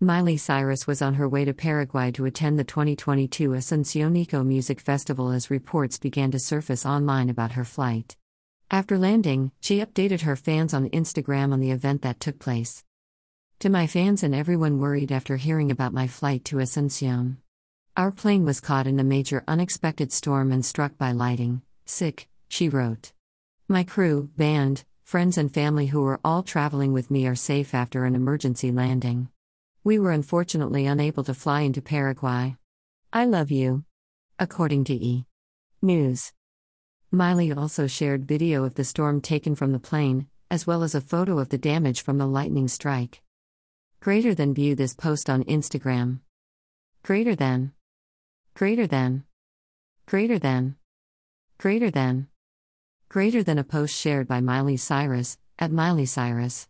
Miley Cyrus was on her way to Paraguay to attend the 2022 Asunciónico Music Festival as reports began to surface online about her flight. After landing, she updated her fans on Instagram on the event that took place. To my fans and everyone worried after hearing about my flight to Asuncion. Our plane was caught in a major unexpected storm and struck by lightning. Sick, she wrote. My crew, band, friends, and family who were all traveling with me are safe after an emergency landing. We were unfortunately unable to fly into Paraguay. I love you. According to E! News. Miley also shared video of the storm taken from the plane, as well as a photo of the damage from the lightning strike. Greater than view this post on Instagram. Greater than. Greater than. Greater than. Greater than. Greater than a post shared by Miley Cyrus, at Miley Cyrus.